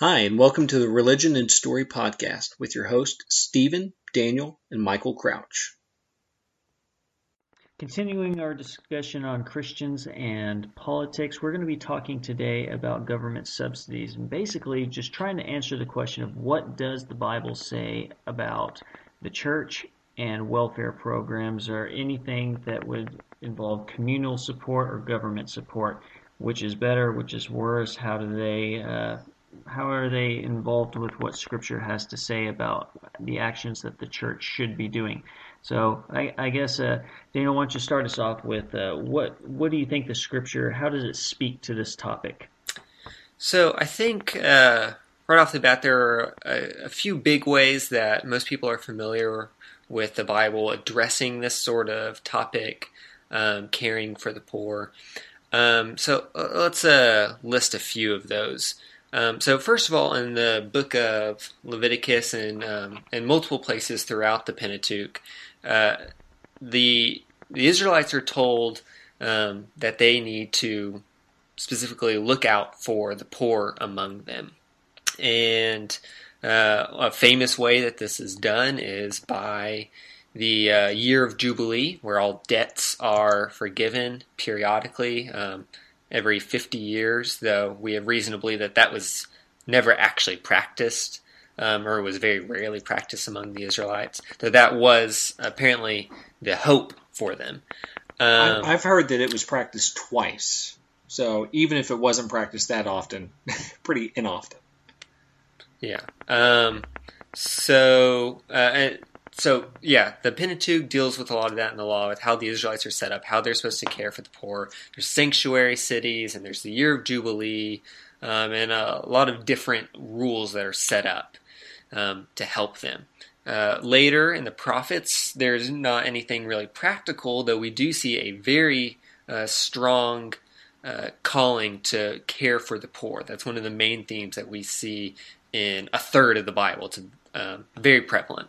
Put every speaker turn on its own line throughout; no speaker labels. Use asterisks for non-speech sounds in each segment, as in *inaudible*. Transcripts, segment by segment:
Hi, and welcome to the Religion and Story podcast with your host, Stephen, Daniel, and Michael Crouch.
Continuing our discussion on Christians and politics, we're going to be talking today about government subsidies and basically just trying to answer the question of what does the Bible say about the church and welfare programs or anything that would involve communal support or government support. Which is better? Which is worse? How do they uh, how are they involved with what Scripture has to say about the actions that the church should be doing? So I, I guess uh, Daniel, why don't you start us off with uh, what what do you think the Scripture? How does it speak to this topic?
So I think uh, right off the bat there are a, a, few big ways that most people are familiar with the Bible addressing this sort of topic, um, caring for the poor. Um, so uh, let's uh, list a few of those. Um, so first of all, in the book of Leviticus and um, and multiple places throughout the Pentateuch, uh, the the Israelites are told um, that they need to specifically look out for the poor among them, and uh, a famous way that this is done is by the uh, year of Jubilee, where all debts are forgiven periodically. Um, every 50 years, though we have reason to believe that that was never actually practiced um, or was very rarely practiced among the Israelites. Though that was apparently the hope for them.
Um, I've heard that it was practiced twice. So even if it wasn't practiced that often, *laughs* pretty inoften.
Yeah. Um, so uh, so yeah, the Pentateuch deals with a lot of that in the law, with how the Israelites are set up, how they're supposed to care for the poor. There's sanctuary cities, and there's the year of Jubilee, um, and a lot of different rules that are set up um, to help them. Uh, later in the prophets, there's not anything really practical, though we do see a very uh, strong uh, calling to care for the poor. That's one of the main themes that we see in a third of the Bible. It's um, very prevalent.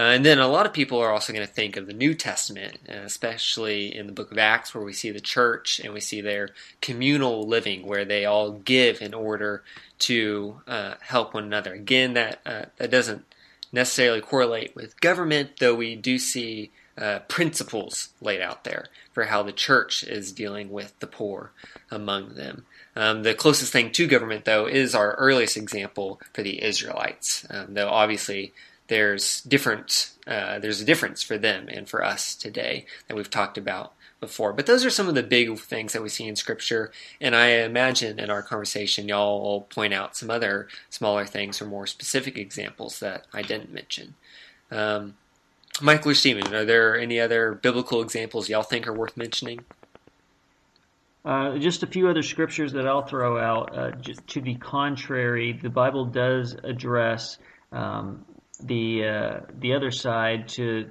Uh, and then a lot of people are also going to think of the New Testament, especially in the book of Acts, where we see the church and we see their communal living, where they all give in order to uh, help one another. Again, that uh, that doesn't necessarily correlate with government, though we do see uh, principles laid out there for how the church is dealing with the poor among them. Um, the closest thing to government, though, is our earliest example for the Israelites, um, though obviously there's different uh, there's a difference for them and for us today that we've talked about before. But those are some of the big things that we see in Scripture, and I imagine in our conversation y'all will point out some other smaller things or more specific examples that I didn't mention. Um, Michael or Stephen, are there any other biblical examples y'all think are worth mentioning?
Uh, just a few other scriptures that I'll throw out. Uh, to the contrary, the Bible does address um, the uh, the other side to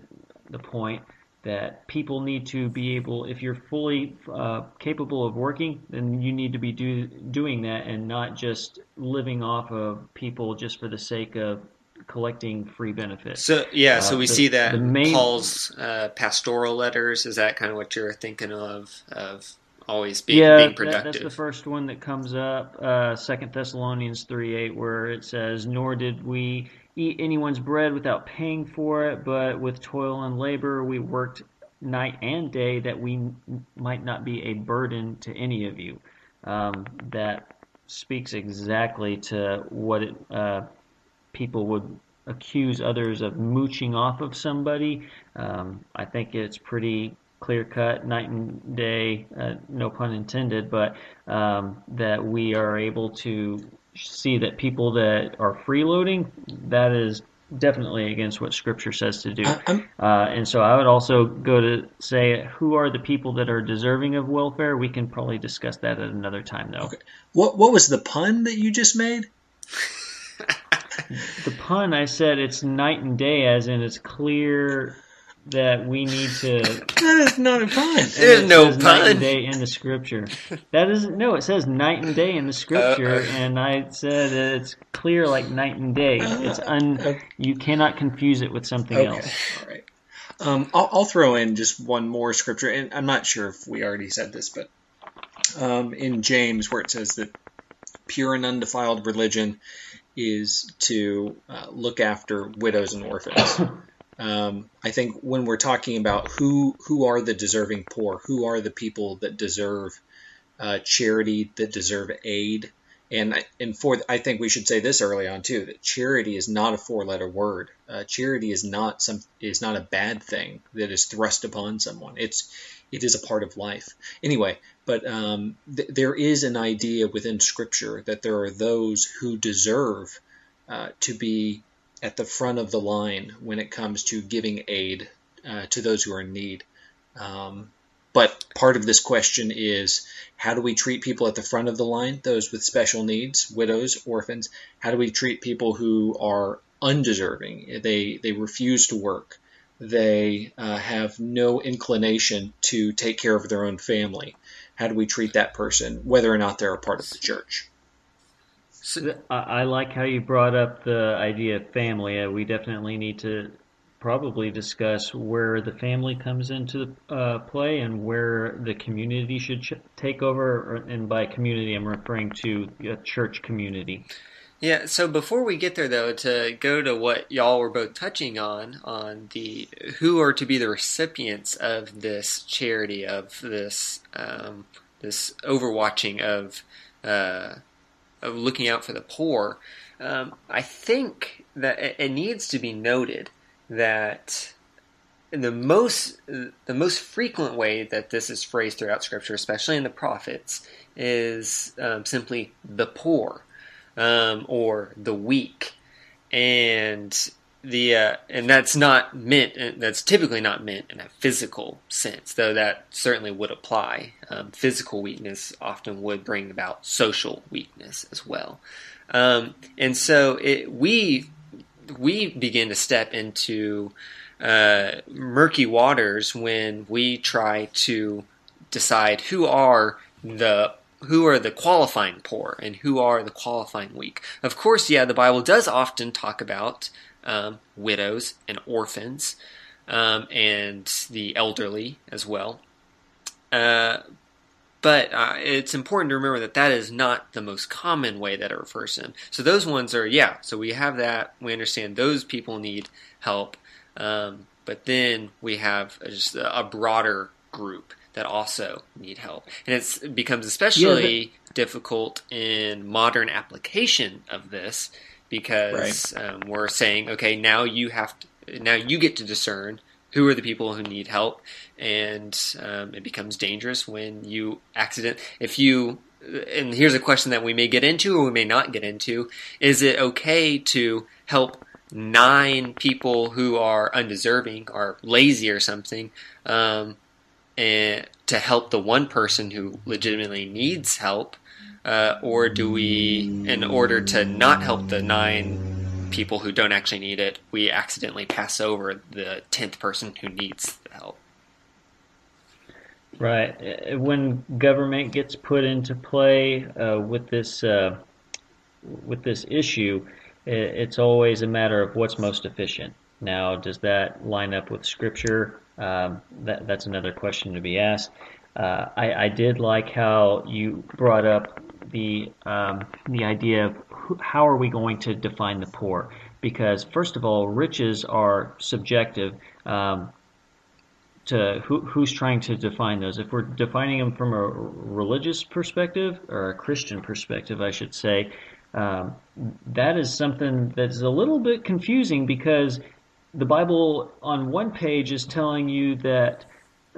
the point that people need to be able if you're fully uh, capable of working then you need to be do, doing that and not just living off of people just for the sake of collecting free benefits
so yeah so we uh, the, see that main, paul's uh, pastoral letters is that kind of what you're thinking of of always being,
yeah,
being productive.
That, that's the first one that comes up, uh, Second Thessalonians three eight, where it says, "Nor did we eat anyone's bread without paying for it, but with toil and labor we worked night and day that we might not be a burden to any of you. Um, that speaks exactly to what it, uh, people would accuse others of mooching off of somebody. Um, I think it's pretty clear cut, night and day, uh, no pun intended, but um, that we are able to see that people that are freeloading, that is definitely against what Scripture says to do. Uh, and so I would also go to say, who are the people that are deserving of welfare? We can probably discuss that at another time, though. Okay.
What What was the pun that you just made? *laughs*
the pun I said it's night and day, as in it's clear that we need to. *laughs*
that is not a pun.
There's no pun.
Night and day in the scripture. That is no. It says night and day in the scripture, uh, uh, and I said it's clear like night and day. Uh, it's un. Uh, you cannot confuse it with something
okay.
else.
All right. Um, I'll, I'll, throw in just one more scripture, and I'm not sure if we already said this, but um, in James, where it says that pure and undefiled religion is to uh, look after widows and orphans. *coughs* Um, I think when we're talking about who who are the deserving poor, who are the people that deserve uh, charity, that deserve aid, and and for I think we should say this early on too that charity is not a four letter word. Uh, charity is not some is not a bad thing that is thrust upon someone. It's it is a part of life. Anyway, but um, th- there is an idea within Scripture that there are those who deserve uh, to be at the front of the line when it comes to giving aid uh, to those who are in need. Um, but part of this question is how do we treat people at the front of the line, those with special needs, widows, orphans? How do we treat people who are undeserving? They they refuse to work. They uh, have no inclination to take care of their own family. How do we treat that person, whether or not they're a part of the church?
So, I like how you brought up the idea of family. Uh, we definitely need to probably discuss where the family comes into uh, play and where the community should ch- take over. And by community, I'm referring to a church community.
Yeah, so before we get there though, to go to what y'all were both touching on, on the who are to be the recipients of this charity, of this um, this overwatching of uh, of looking out for the poor, um, I think that it needs to be noted that the most the most frequent way that this is phrased throughout Scripture, especially in the prophets, is um, simply the poor um, or the weak, and the uh, and that's not meant. That's typically not meant in a physical sense, though that certainly would apply. Um, physical weakness often would bring about social weakness as well, um, and so it, we we begin to step into uh, murky waters when we try to decide who are the who are the qualifying poor and who are the qualifying weak. Of course, yeah, the Bible does often talk about um, widows and orphans um, and the elderly as well. Uh, but uh, it's important to remember that that is not the most common way that it refers to them. So those ones are, yeah, so we have that. We understand those people need help. Um, but then we have just a, a broader group that also need help. And it becomes especially yeah, but... difficult in modern application of this because right. um, we're saying, okay, now you have to, now you get to discern who are the people who need help, and um, it becomes dangerous when you accident if you. And here's a question that we may get into or we may not get into: Is it okay to help nine people who are undeserving or lazy or something? Um, and to help the one person who legitimately needs help, uh, or do we, in order to not help the nine people who don't actually need it, we accidentally pass over the tenth person who needs the help?
Right. Uh, when government gets put into play uh, with this uh, with this issue, it's always a matter of what's most efficient. Now, does that line up with Scripture? Um, that, that's another question to be asked. Uh, I, I, did like how you brought up the um, the idea of who, how are we going to define the poor? Because first of all, riches are subjective. Um, to who, who's trying to define those? If we're defining them from a religious perspective or a Christian perspective, I should say, um, that is something that's a little bit confusing because the Bible on one page is telling you that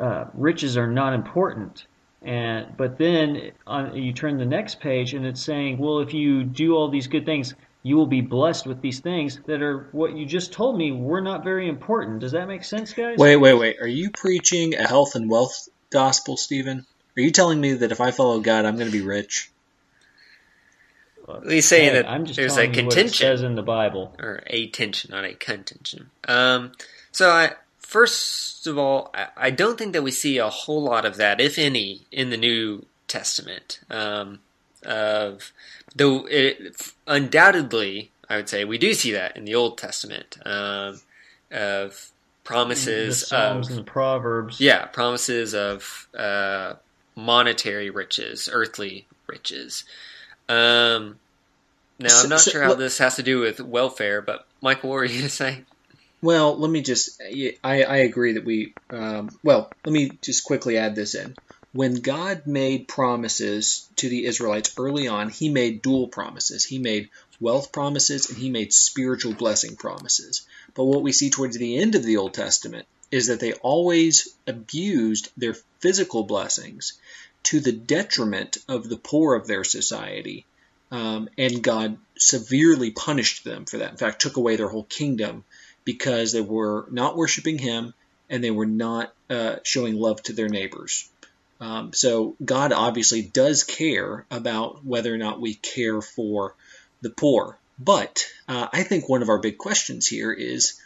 uh, riches are not important. And but then on, you turn the next page and it's saying, well, if you do all these good things, you will be blessed with these things that are what you just told me were not very important. Does that make sense, guys?
Wait, wait, wait. Are you preaching a health and wealth gospel, Stephen? Are you telling me that if I follow God, I'm going to be rich?
He's saying hey, that I'm just there's a contention.
says in the Bible,
or a tension, not a contention. Um, so I first of all, I don't think that we see a whole lot of that, if any, in the New Testament. Um, of though it undoubtedly, I would say we do see that in the Old Testament um, of promises
the Psalms
of
and the Proverbs.
Yeah, promises of uh, monetary riches, earthly riches. Um, now I'm not
So-
sure how this has to do with welfare, but Michael, what were you going to say?
Well, let me just, I, I agree that we, um, well, let me just quickly add this in. When God made promises to the Israelites early on, he made dual promises. He made wealth promises and he made spiritual blessing promises. But what we see towards the end of the Old Testament is that they always abused their physical blessings to the detriment of the poor of their society. Um, and God severely punished them for that. In fact, took away their whole kingdom because they were not worshiping Him and they were not uh, showing love to their neighbors. Um, so God obviously does care about whether or not we care for the poor. But uh, I think one of our big questions here is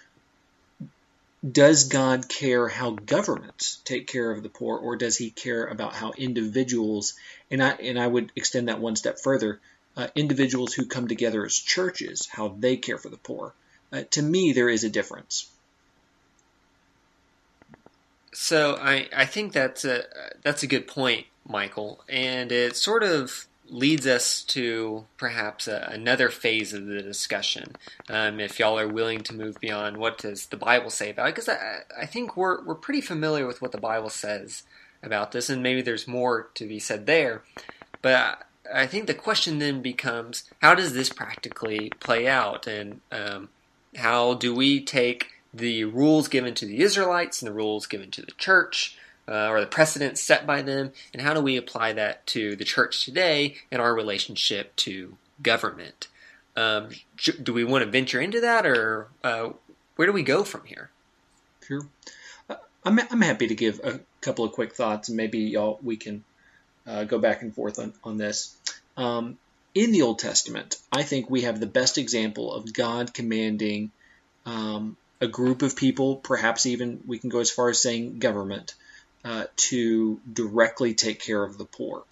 does God care how governments take care of the poor, or does He care about how individuals, and I and I would extend that one step further, uh, individuals who come together as churches, how they care for the poor? Uh, to me, there is a difference.
So I, I think that's a that's a good point, Michael, and it sort of leads us to perhaps a, another phase of the discussion. Um, if y'all are willing to move beyond what does the Bible say about it, because I, I think we're we're pretty familiar with what the Bible says about this, and maybe there's more to be said there. But I, I think the question then becomes, how does this practically play out, and um, how do we take the rules given to the Israelites and the rules given to the church, uh, or the precedents set by them, and how do we apply that to the church today and our relationship to government? Um, do we want to venture into that, or uh, where do we go from here?
Sure. Uh, I'm, I'm happy to give a couple of quick thoughts, and maybe y'all we can uh, go back and forth on, on this. Um, in the Old Testament, I think we have the best example of God commanding um, a group of people, perhaps even we can go as far as saying government, uh, to directly take care of the poor.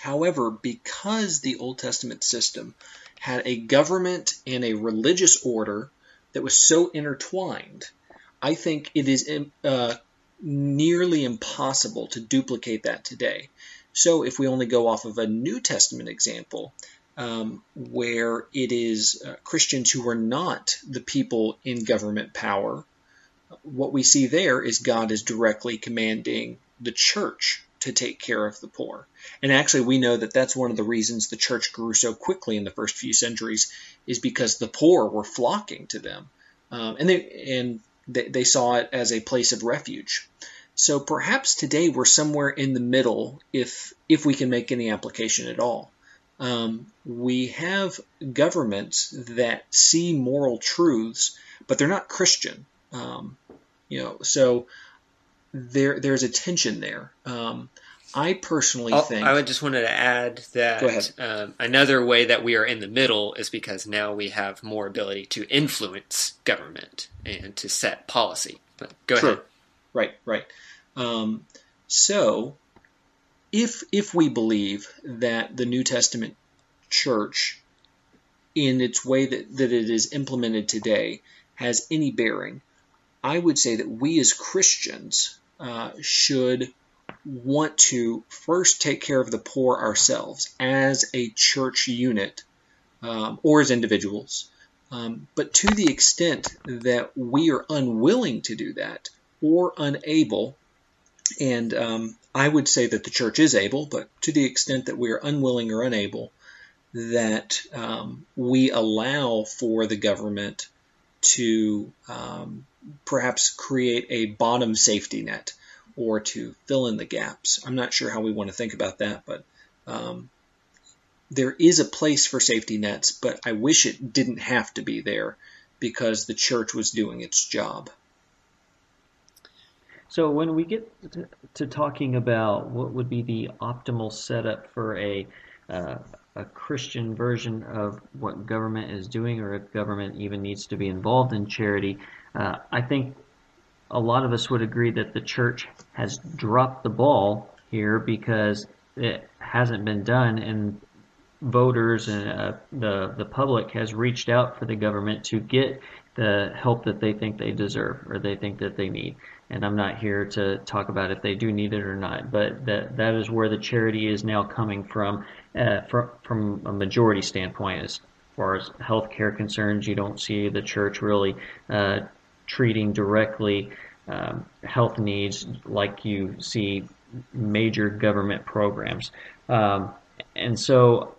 However, because the Old Testament system had a government and a religious order that was so intertwined, I think it is uh, nearly impossible to duplicate that today. So, if we only go off of a New Testament example, um, where it is uh, Christians who are not the people in government power, what we see there is God is directly commanding the church to take care of the poor. And actually, we know that that's one of the reasons the church grew so quickly in the first few centuries, is because the poor were flocking to them, um, and they and they, they saw it as a place of refuge. So perhaps today we're somewhere in the middle, if if we can make any application at all. Um, we have governments that see moral truths, but they're not Christian. Um, you know, so there there's a tension there. Um, I personally
Oh,
think
I would just wanted to add that um, another way that we are in the middle is because now we have more ability to influence government and to set policy. But go
Sure.
ahead.
Right, right. Um, so, if if we believe that the New Testament church, in its way that, that it is implemented today, has any bearing, I would say that we as Christians uh, should want to first take care of the poor ourselves as a church unit um, or as individuals. Um, but to the extent that we are unwilling to do that or unable, and um, I would say that the church is able, but to the extent that we are unwilling or unable, that um, we allow for the government to um, perhaps create a bottom safety net or to fill in the gaps. I'm not sure how we want to think about that, but um, there is a place for safety nets, but I wish it didn't have to be there because the church was doing its job.
So when we get to, talking about what would be the optimal setup for a uh, a Christian version of what government is doing, or if government even needs to be involved in charity, uh, I think a lot of us would agree that the church has dropped the ball here because it hasn't been done, and voters and uh, the the public has reached out for the government to get the help that they think they deserve or they think that they need. And I'm not here to talk about if they do need it or not, but that that is where the charity is now coming from, uh, from from a majority standpoint, as far as healthcare concerns, you don't see the church really uh, treating directly um, health needs like you see major government programs. Um, and so,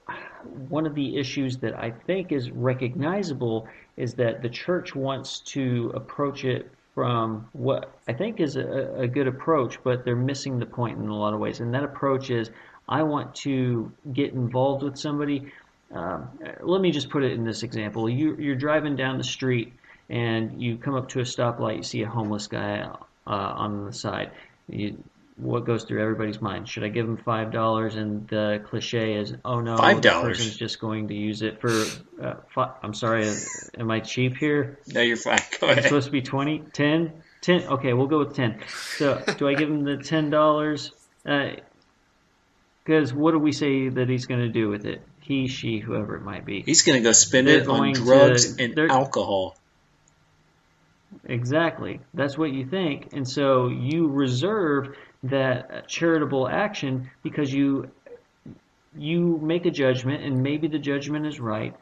one of the issues that I think is recognizable is that the church wants to approach it from what I think is a, a good approach, but they're missing the point in a lot of ways. And that approach is I want to get involved with somebody. Um, let me just put it in this example. You, you're driving down the street and you come up to a stoplight, you see a homeless guy uh, on the side. You, what goes through everybody's mind? Should I give him five dollars? And the cliche is, oh no,
$5.
the person's just going to use it for. Uh, fi- I'm sorry, am I cheap here?
No, you're fine. Go
It's supposed to be 20, 10, 10. Okay, we'll go with 10. So, do I give him the $10? Because what do we say that he's going to do with it? He, she, whoever it might be.
He's going to go spend
They're
it on
going to-
drugs and alcohol.
Exactly. That's what you think. And so you reserve that charitable action because you you make a judgment and maybe the judgment is right,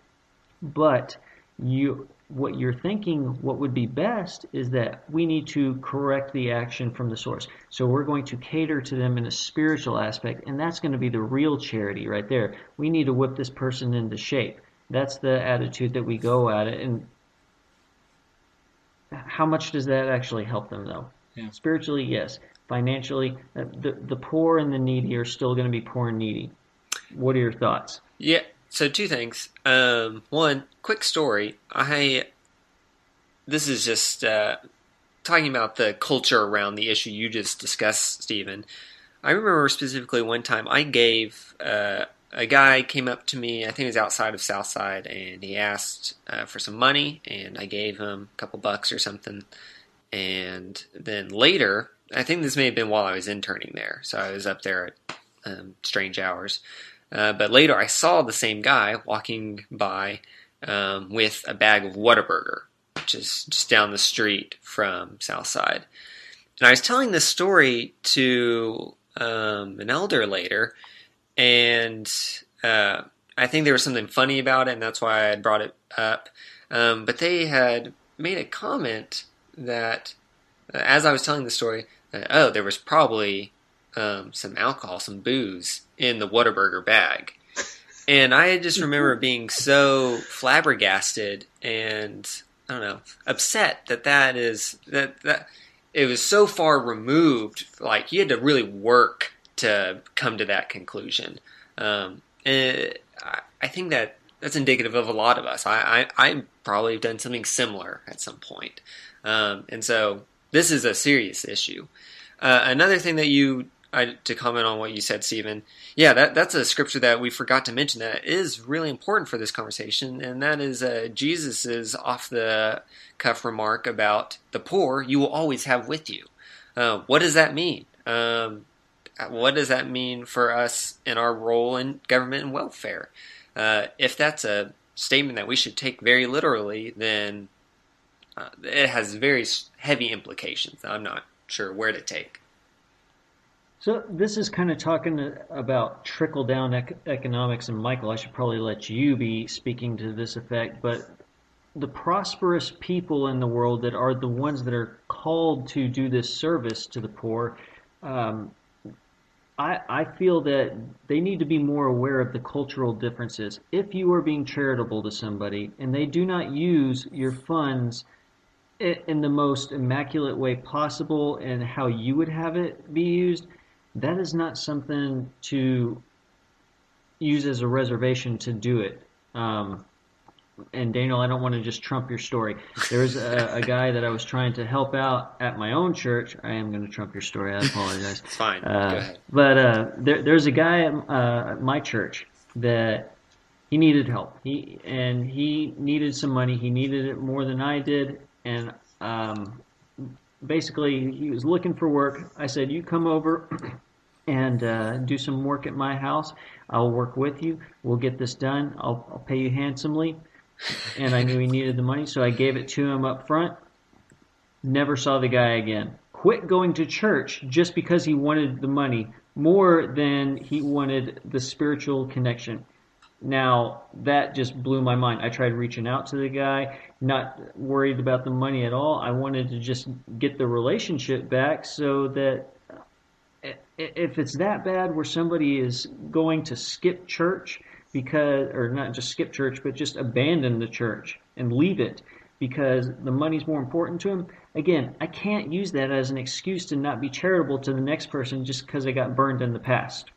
but you what you're thinking what would be best is that we need to correct the action from the source. So we're going to cater to them in a spiritual aspect and that's going to be the real charity right there. We need to whip this person into shape. That's the attitude that we go at it and how much does that actually help them though?
Yeah.
Spiritually, yes. Financially, uh, the the poor and the needy are still going to be poor and needy. What are your thoughts?
Yeah. So two things. Um, one quick story. I this is just uh, talking about the culture around the issue you just discussed, Stephen. I remember specifically one time I gave uh, a guy came up to me. I think it was outside of Southside, and he asked uh, for some money, and I gave him a couple bucks or something. And then later, I think this may have been while I was interning there, so I was up there at um, strange hours. Uh, but later, I saw the same guy walking by um, with a bag of Whataburger, which is just down the street from Southside. And I was telling this story to um, an elder later, and uh, I think there was something funny about it, and that's why I brought it up. Um, but they had made a comment that, uh, as I was telling the story, that, oh, there was probably um, some alcohol, some booze in the Whataburger bag. And I just remember being so flabbergasted and I don't know upset that that is that that it was so far removed. Like you had to really work to come to that conclusion. Um, and I, I think that that's indicative of a lot of us. I, I I probably have done something similar at some point. Um, and so this is a serious issue. Uh, another thing that you I, to comment on what you said, Stephen. Yeah, that that's a scripture that we forgot to mention that is really important for this conversation, and that is uh, Jesus's off the cuff remark about the poor you will always have with you. Uh, what does that mean? Um, what does that mean for us in our role in government and welfare? Uh, if that's a statement that we should take very literally, then uh, it has very heavy implications. I'm not sure where to take.
So this is kind of talking about trickle down ec- economics, and Michael, I should probably let you be speaking to this effect, but the prosperous people in the world that are the ones that are called to do this service to the poor, um, I, I feel that they need to be more aware of the cultural differences. If you are being charitable to somebody and they do not use your funds i- in the most immaculate way possible and how you would have it be used, that is not something to use as a reservation to do it. Um, and Daniel, I don't want to just trump your story. There's a, a guy that I was trying to help out at my own church. I am going to trump your story. I apologize. *laughs*
It's fine.
Uh,
Go ahead.
But uh, there, there's a guy at, uh, at my church that he needed help. He and he needed some money. He needed it more than I did, and um, basically he was looking for work. I said, "You come over and uh, do some work at my house. I'll work with you. We'll get this done. I'll, I'll pay you handsomely." And I knew he needed the money, so I gave it to him up front. Never saw the guy again. Quit going to church just because he wanted the money more than he wanted the spiritual connection. Now, that just blew my mind. I tried reaching out to the guy, not worried about the money at all. I wanted to just get the relationship back so that if it's that bad where somebody is going to skip church because, or not just skip church, but just abandon the church and leave it because the money's more important to them, again, I can't use that as an excuse to not be charitable to the next person just because I got burned in the past.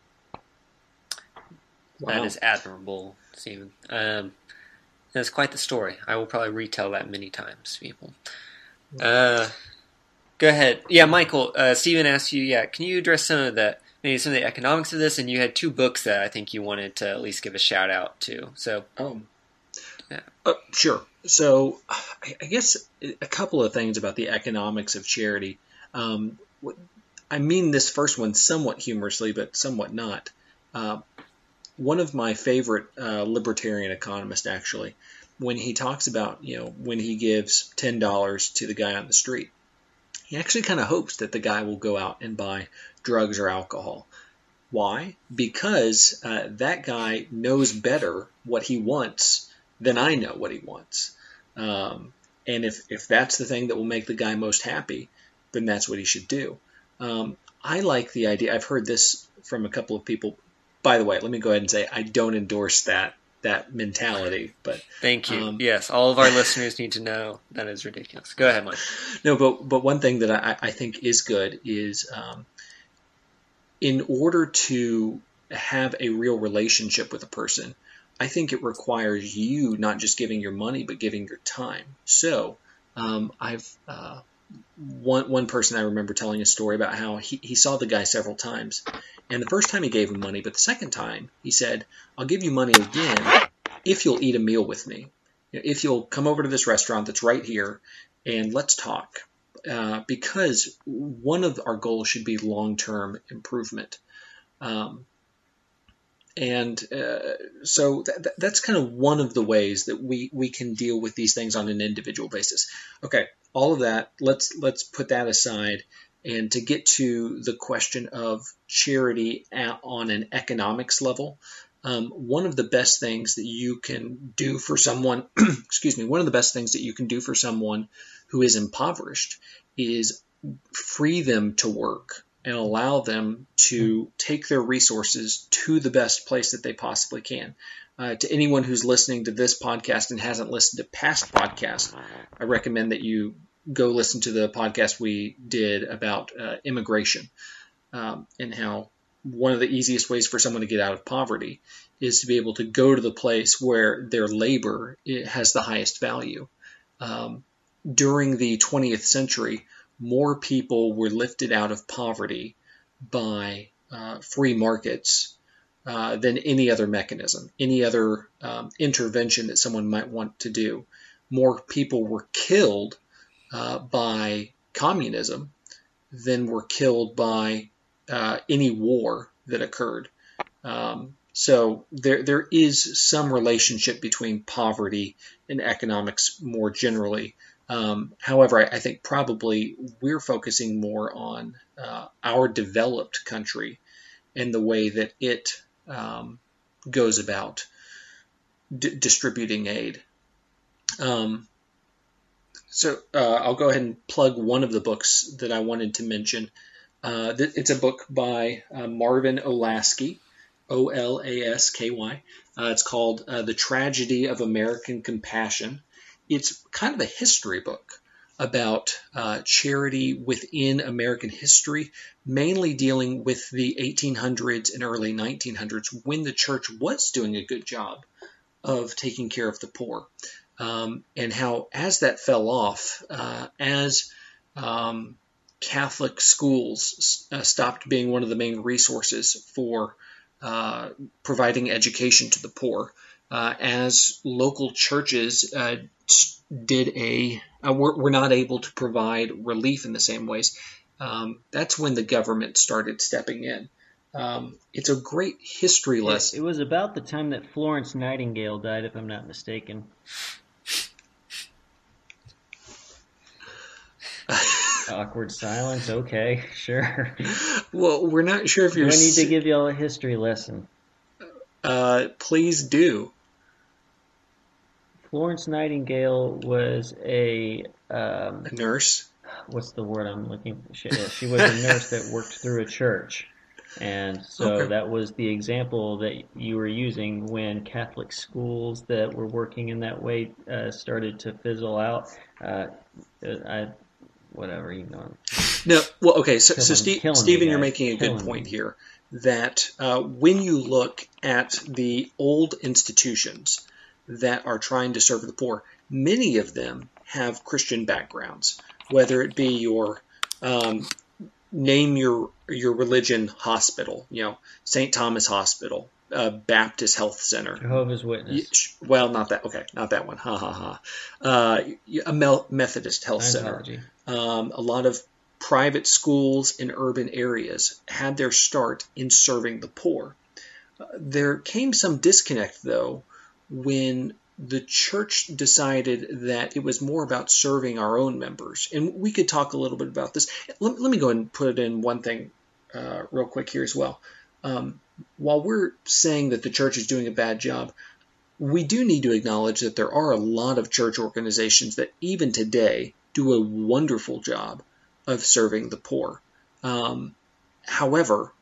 Wow. That is admirable, Stephen. Um, that's quite the story. I will probably retell that many times, people. Uh, go ahead. Yeah, Michael. Uh, Stephen asked you. Yeah, can you address some of the maybe some of the economics of this? And you had two books that I think you wanted to at least give a shout out to. So,
oh, yeah, uh, sure. So, I guess a couple of things about the economics of charity. Um, I mean this first one somewhat humorously, but somewhat not. Uh, one of my favorite uh, libertarian economists, actually, when he talks about, you know, when he gives $10 to the guy on the street, he actually kind of hopes that the guy will go out and buy drugs or alcohol. Why? Because uh, that guy knows better what he wants than I know what he wants. Um, and if, if that's the thing that will make the guy most happy, then that's what he should do. Um, I like the idea. I've heard this from a couple of people by the way, let me go ahead and say I don't endorse that that mentality. But
thank you. Um, yes, all of our listeners need to know that is ridiculous. Go ahead, Mike.
No, but but one thing that I, I think is good is um, in order to have a real relationship with a person, I think it requires you not just giving your money but giving your time. So um, I've uh, one one person I remember telling a story about how he, he saw the guy several times, and the first time he gave him money, but the second time he said, "I'll give you money again if you'll eat a meal with me, if you'll come over to this restaurant that's right here, and let's talk." Uh, because one of our goals should be long-term improvement. Um, and uh, so that, that's kind of one of the ways that we, we can deal with these things on an individual basis. Okay, all of that, let's let's put that aside and to get to the question of charity on an economics level. Um, one of the best things that you can do for someone, *clears throat* excuse me, one of the best things that you can do for someone who is impoverished is free them to work and allow them to take their resources to the best place that they possibly can. Uh, to anyone who's listening to this podcast and hasn't listened to past podcasts, I recommend that you go listen to the podcast we did about uh, immigration um, and how one of the easiest ways for someone to get out of poverty is to be able to go to the place where their labor has the highest value. Um, during the 20th century, more people were lifted out of poverty by uh, free markets uh, than any other mechanism, any other um, intervention that someone might want to do. More people were killed uh, by communism than were killed by uh, any war that occurred. Um, so there there is some relationship between poverty and economics more generally. Um, however, I, I, think probably we're focusing more on uh, our developed country and the way that it um, goes about d- distributing aid. Um, so uh, I'll go ahead and plug one of the books that I wanted to mention. Uh, it's a book by uh, Marvin Olasky, O L A S K Y. Uh, it's called uh, The Tragedy of American Compassion it's kind of a history book about uh, charity within American history, mainly dealing with the 1800s and early 1900s when the church was doing a good job of taking care of the poor. Um, and how, as that fell off, uh, as um, Catholic schools uh, stopped being one of the main resources for uh, providing education to the poor, uh, as local churches uh, did a uh, were, were, not able to provide relief in the same ways. Um, that's when the government started stepping in. Um, it's a great history lesson.
It was about the time that Florence Nightingale died, if I'm not mistaken. Awkward silence. Okay, *laughs* sure.
Well, we're not sure if you're.
I need to give y'all a history lesson?
Uh, please do.
Florence Nightingale was a um,
A nurse.
what's the word I'm looking for? She, yeah, she was a *laughs* nurse that worked through a church. And so
Okay.
that was the example that you were using when Catholic schools that were working in that way uh, started to fizzle out. Uh, I, whatever, you know.
No, well, okay. So, so Steve, Stephen, you're making a good point
me.
here. That uh, when you look at the old institutions that are trying to serve the poor, many of them have Christian backgrounds. Whether it be your um, name your your religion hospital, you know, St. Thomas Hospital, uh, Baptist Health Center,
Jehovah's Witness.
Well, not that. Okay, not that one. Ha ha ha. Uh, a Mel- Methodist Health Center. Um, a lot of private schools in urban areas had their start in serving the poor. Uh, there came some disconnect, though, when the church decided that it was more about serving our own members. And we could talk a little bit about this. Let, let me go ahead and put in one thing uh, real quick here as well. Um, while we're saying that the church is doing a bad job, we do need to acknowledge that there are a lot of church organizations that even today do a wonderful job of serving the poor. Um, however,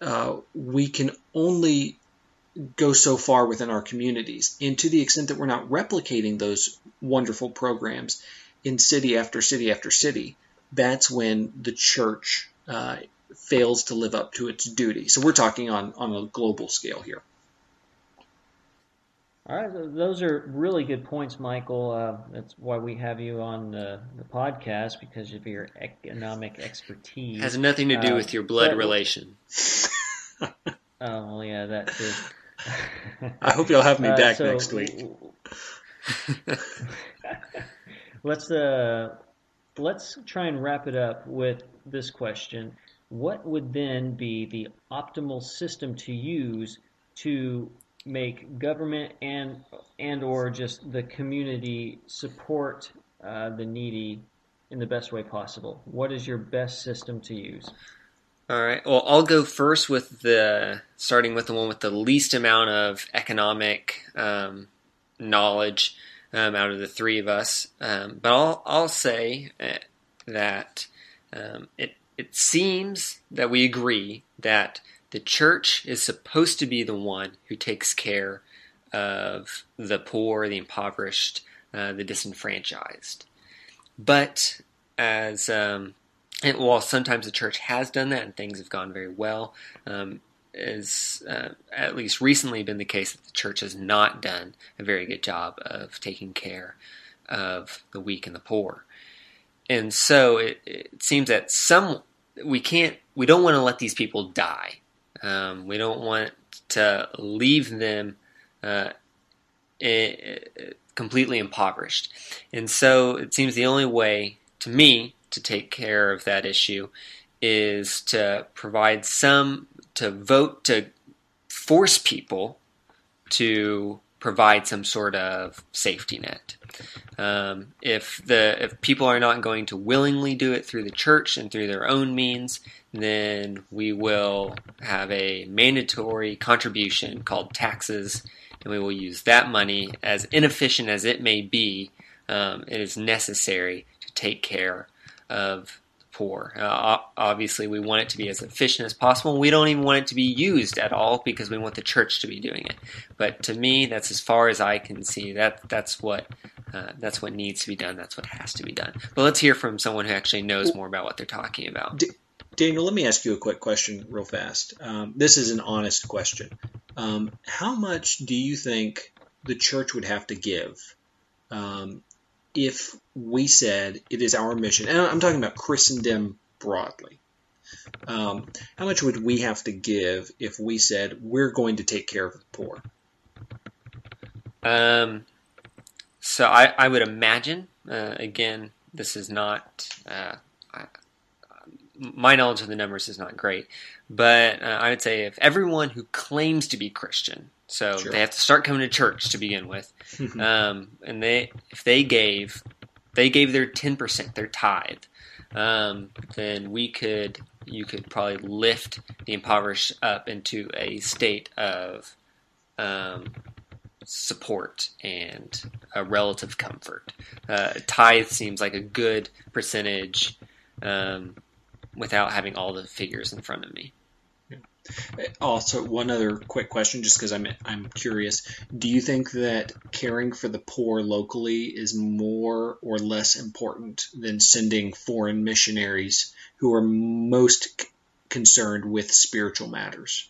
uh, we can only go so far within our communities. And to the extent that we're not replicating those wonderful programs in city after city after city, that's when the church uh, fails to live up to its duty. So we're talking on, on a global scale here.
All right, those are really good points, Michael. Uh, that's why we have you on the, the podcast because of your economic expertise.
Has nothing to do
Uh,
with your blood
but-
relation. *laughs*
Oh, well, yeah, that too.
I hope you'll have me *laughs*
Uh,
back
so-
next week. *laughs*
let's uh, let's try and wrap it up with this question: What would then be the optimal system to use to make government and and or just the community support uh, the needy in the best way possible? What is your best system to use?
All right. Well, I'll go first with the starting with the one with the least amount of economic um, knowledge um, out of the three of us. Um, but I'll I'll say uh, that um, it it seems that we agree that the church is supposed to be the one who takes care of the poor, the impoverished, uh, the disenfranchised. But as um, while sometimes the church has done that and things have gone very well, um, is uh, at least recently been the case that the church has not done a very good job of taking care of the weak and the poor. And so it, it seems that some we can't we don't want to let these people die. Um, we don't want to leave them uh, completely impoverished. And so it seems the only way to me to take care of that issue is to provide some to vote to force people to provide some sort of safety net. Um, if the if people are not going to willingly do it through the church and through their own means, then we will have a mandatory contribution called taxes, and we will use that money as inefficient as it may be. Um, it is necessary to take care of poor. Uh, obviously, we want it to be as efficient as possible. We don't even want it to be used at all because we want the church to be doing it. But to me, that's as far as I can see. That that's what uh, that's what needs to be done. That's what has to be done. But let's hear from someone who actually knows more about what they're talking about.
Daniel, let me ask you a quick question real fast. Um, this is an honest question. Um, how much do you think the church would have to give um, if we said it is our mission? And I'm talking about Christendom broadly. Um, how much would we have to give if we said we're going to take care of the poor?
Um, so I, I would imagine, uh, again, this is not, uh, I, my knowledge of the numbers is not great, but uh, I would say if everyone who claims to be Christian, so
Sure.
they have to start coming to church to begin with, *laughs* um, and they if they gave they gave their ten percent, their tithe, um, then we could you could probably lift the impoverished up into a state of um, support and a relative comfort. Uh, tithe seems like a good percentage um, without having all the figures in front of me.
Also, one other quick question, just because I'm I'm curious. Do you think that caring for the poor locally is more or less important than sending foreign missionaries who are most c- concerned with spiritual matters?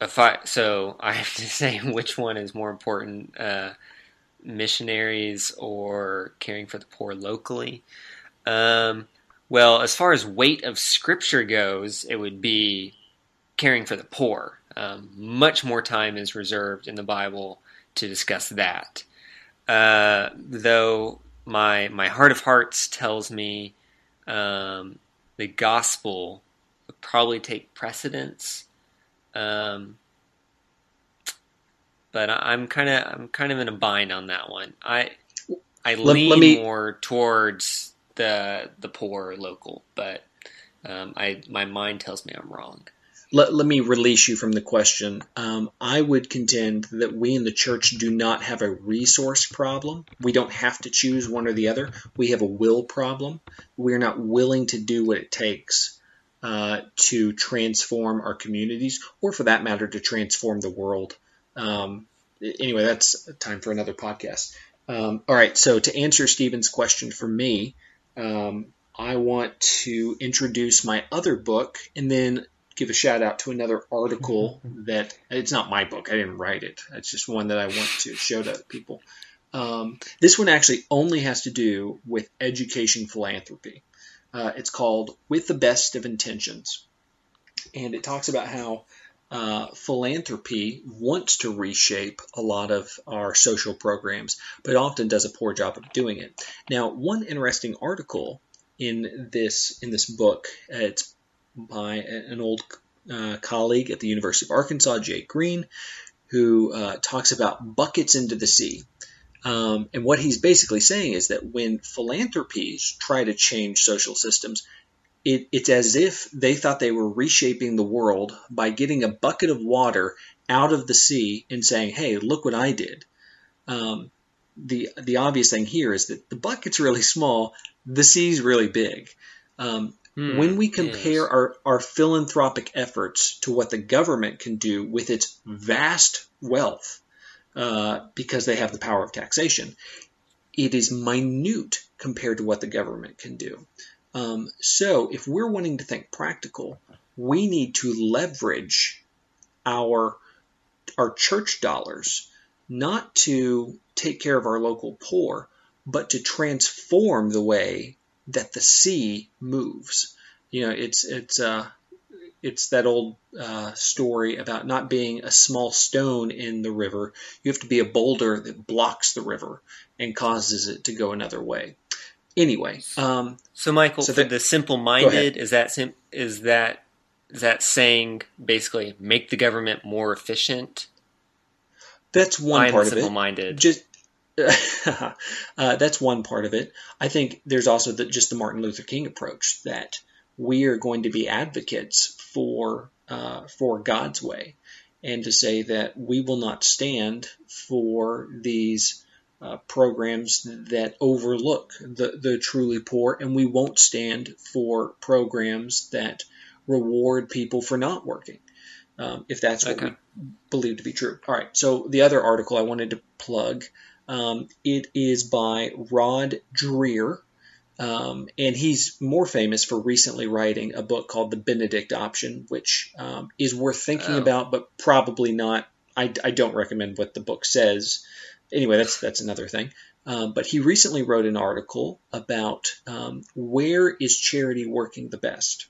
If I, so *laughs* I have to say which one is more important, uh, missionaries or caring for the poor locally. Um, well, as far as weight of scripture goes, it would be caring for the poor. Um, much more time is reserved in the Bible to discuss that. Uh, though my my heart of hearts tells me um, the gospel would probably take precedence. Um, but I, I'm kind of I'm kind of in a bind on that one. I I
Let-
lean
let me-
more towards the the poor local, but um, I my mind tells me I'm wrong.
Let, let me release you from the question. Um, I would contend that we in the church do not have a resource problem. We don't have to choose one or the other. We have a will problem. We're not willing to do what it takes uh, to transform our communities, or for that matter, to transform the world. Um, anyway, that's time for another podcast. Um, all right, so to answer Stephen's question for me, um, I want to introduce my other book and then give a shout out to another article *laughs* that it's not my book. I didn't write it. It's just one that I want to show to people. Um, this one actually only has to do with education philanthropy. Uh, it's called With the Best of Intentions. And it talks about how uh, philanthropy wants to reshape a lot of our social programs, but often does a poor job of doing it. Now, one interesting article in this in this book, uh, it's by an old uh, colleague at the University of Arkansas, Jay Greene, who uh, talks about buckets into the sea. Um, and what he's basically saying is that when philanthropies try to change social systems, it, it's as if they thought they were reshaping the world by getting a bucket of water out of the sea and saying, "Hey, look what I did." Um, the the obvious thing here is that the bucket's really small, the sea's really big. Um,
Hmm,
when we compare
yes.
our, our philanthropic efforts to what the government can do with its vast wealth, uh, because they have the power of taxation, it is minute compared to what the government can do. Um, so, if we're wanting to think practical, we need to leverage our our church dollars not to take care of our local poor, but to transform the way that the sea moves. You know, it's it's uh, it's that old uh, story about not being a small stone in the river. You have to be a boulder that blocks the river and causes it to go another way. Anyway, um,
So, Michael,
So
for
the
simple-minded, is that sim- is that is that saying basically make the government more efficient?
that's one
I'm
part of it.
simple-minded.
just *laughs* uh, that's one part of it. I think there's also the, just the Martin Luther King approach that we are going to be advocates for uh, for God's way, and to say that we will not stand for these uh, programs that overlook the the truly poor, and we won't stand for programs that reward people for not working. Um, if that's what
Okay.
we believe to be true. All right. So the other article I wanted to plug, um, it is by Rod Dreher, um, and he's more famous for recently writing a book called The Benedict Option, which um, is worth thinking
Oh.
about, but probably not. I, I don't recommend what the book says. Anyway, that's that's another thing. Um, but he recently wrote an article about um, where is charity working the best,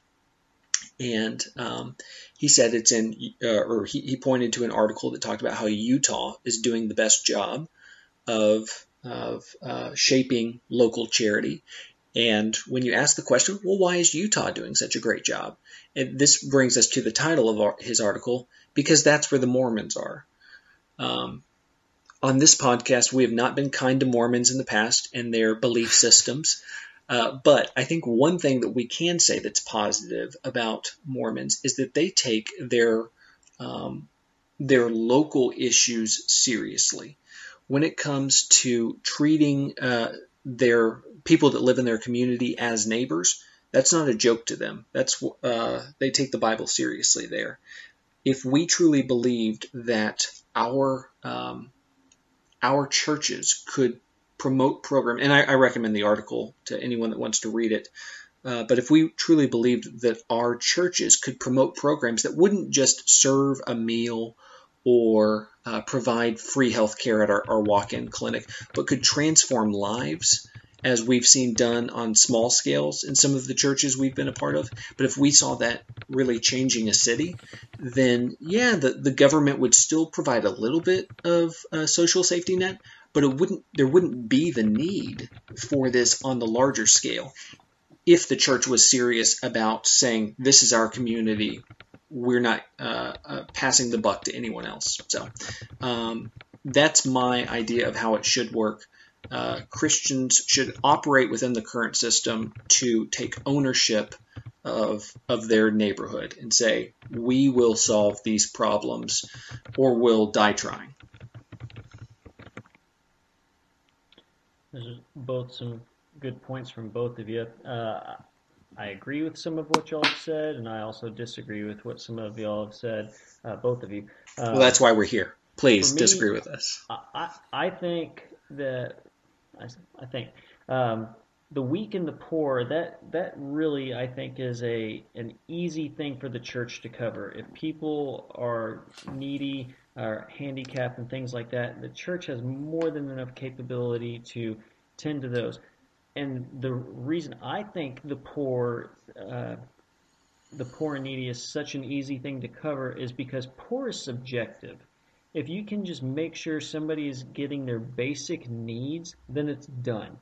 and um, he said it's in, uh, or he, he pointed to an article that talked about how Utah is doing the best job of of uh, shaping local charity. And when you ask the question, well, why is Utah doing such a great job? And this brings us to the title of our, his article because that's where the Mormons are. Um, on this podcast, we have not been kind to Mormons in the past and their belief *laughs* systems. Uh, but I think one thing that we can say that's positive about Mormons is that they take their um, their local issues seriously. When it comes to treating uh, their people that live in their community as neighbors, that's not a joke to them. That's uh, they take the Bible seriously there. If we truly believed that our um, our churches could promote program, and I, I, recommend the article to anyone that wants to read it. Uh, but if we truly believed that our churches could promote programs that wouldn't just serve a meal or uh, provide free health care at our, our walk-in clinic, but could transform lives as we've seen done on small scales in some of the churches we've been a part of. But if we saw that really changing a city, then yeah, the, the government would still provide a little bit of a social safety net, but it wouldn't there wouldn't be the need for this on the larger scale. If the church was serious about saying this is our community we're not uh, uh, passing the buck to anyone else. So um, that's my idea of how it should work uh, Christians should operate within the current system to take ownership of of their neighborhood and say we will solve these problems or we'll die trying.
There's both some good points from both of you. Uh, I agree with some of what y'all have said, and I also disagree with what some of y'all have said. Uh, both of you.
well, that's why we're here. Please me, disagree with us.
I, I think that I, I think. Um, the weak and the poor that that really I think is a an easy thing for the church to cover. If people are needy or handicapped and things like that, the church has more than enough capability to tend to those. And the reason I think the poor uh, the poor and needy is such an easy thing to cover is because poor is subjective if you can just make sure somebody is getting their basic needs, then it's done.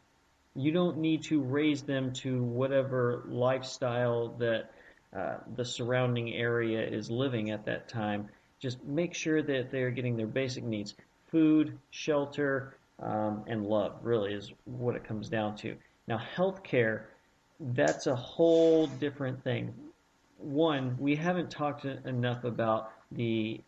You don't need to raise them to whatever lifestyle that uh, the surrounding area is living at that time. Just make sure that they're getting their basic needs food, shelter, um, and love, really, is what it comes down to. Now, healthcare, that's a whole different thing. One, we haven't talked enough about the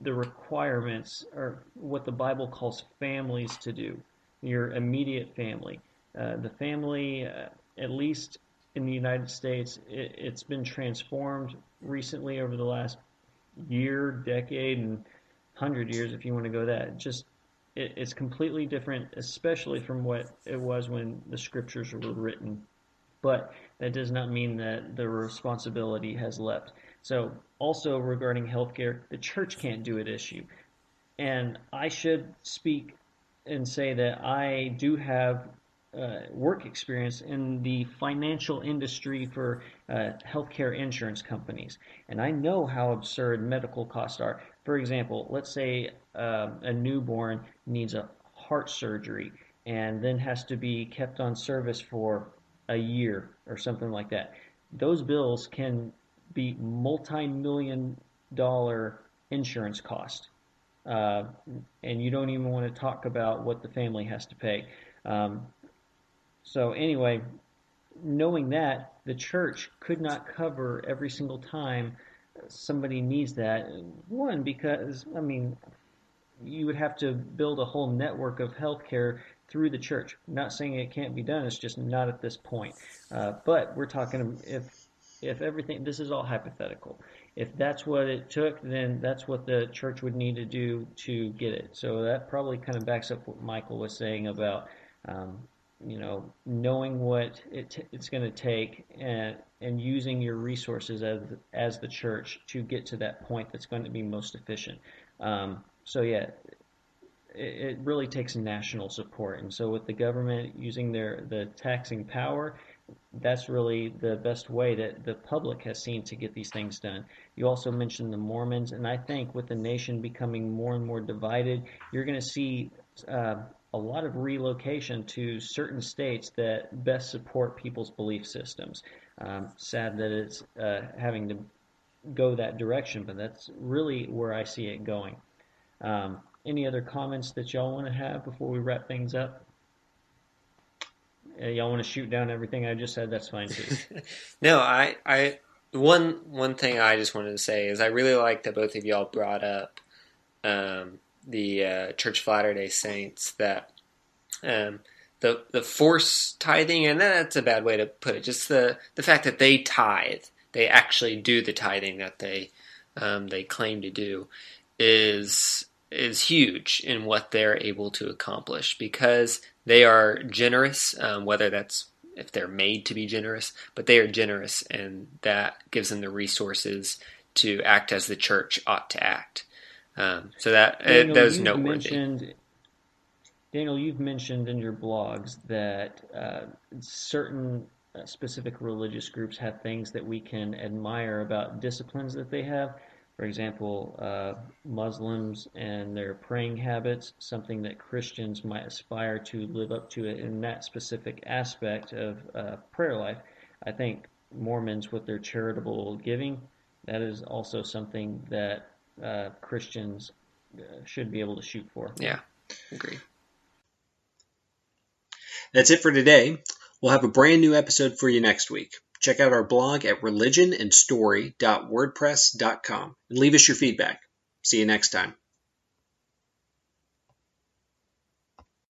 the requirements or what the Bible calls families to do, your immediate family. Uh, the family, uh, at least in the United States, it, has been transformed recently over the last year, decade, and hundred years, if you want to go that. Just it, it's completely different, especially from what it was when the scriptures were written. But that does not mean that the responsibility has left. So also regarding healthcare, the church can't do it issue. And I should speak and say that I do have uh, work experience in the financial industry for uh, healthcare insurance companies. And I know how absurd medical costs are. For example, let's say uh, a newborn needs a heart surgery and then has to be kept on service for a year or something like that. Those bills can be multi-million dollar insurance cost. Uh, and you don't even want to talk about what the family has to pay. Um, so anyway, knowing that the church could not cover every single time somebody needs that. One, because I mean, you would have to build a whole network of healthcare through the church. Not saying it can't be done; it's just not at this point. Uh, but we're talking if if everything, this is all hypothetical. If that's what it took, then that's what the church would need to do to get it. So that probably kind of backs up what Michael was saying about, um, you know, knowing what it it's going to take and and using your resources as as the church to get to that point that's going to be most efficient. Um, so yeah, it, it really takes national support, and so with the government using their the taxing power that's really the best way that the public has seen to get these things done. You also mentioned the Mormons, and I think with the nation becoming more and more divided, you're going to see uh, a lot of relocation to certain states that best support people's belief systems. Um, sad that it's uh, having to go that direction, but that's really where I see it going. Um, any other comments that y'all want to have before we wrap things up? Y'all want to shoot down everything I just said, that's fine too. *laughs*
no, I, I, one, one thing I just wanted to say is I really like that both of y'all brought up um, the uh, Church of Latter Day Saints that um, the the force tithing, and that's a bad way to put it. Just the the fact that they tithe, they actually do the tithing that they um, they claim to do, is is huge in what they're able to accomplish because they are generous, um, whether that's if they're made to be generous, but they are generous, and that gives them the resources to act as the church ought to act. Um, so that Daniel, that is noteworthy.
Daniel, you've mentioned in your blogs that uh, certain uh, specific religious groups have things that we can admire about disciplines that they have. For example, uh, Muslims and their praying habits, something that Christians might aspire to live up to in that specific aspect of uh, prayer life. I think Mormons, with their charitable giving, that is also something that uh, Christians uh, should be able to shoot for.
Yeah, agree.
That's it for today. We'll have a brand new episode for you next week. Check out our blog at religionandstory.wordpress.com and leave us your feedback. See you next time.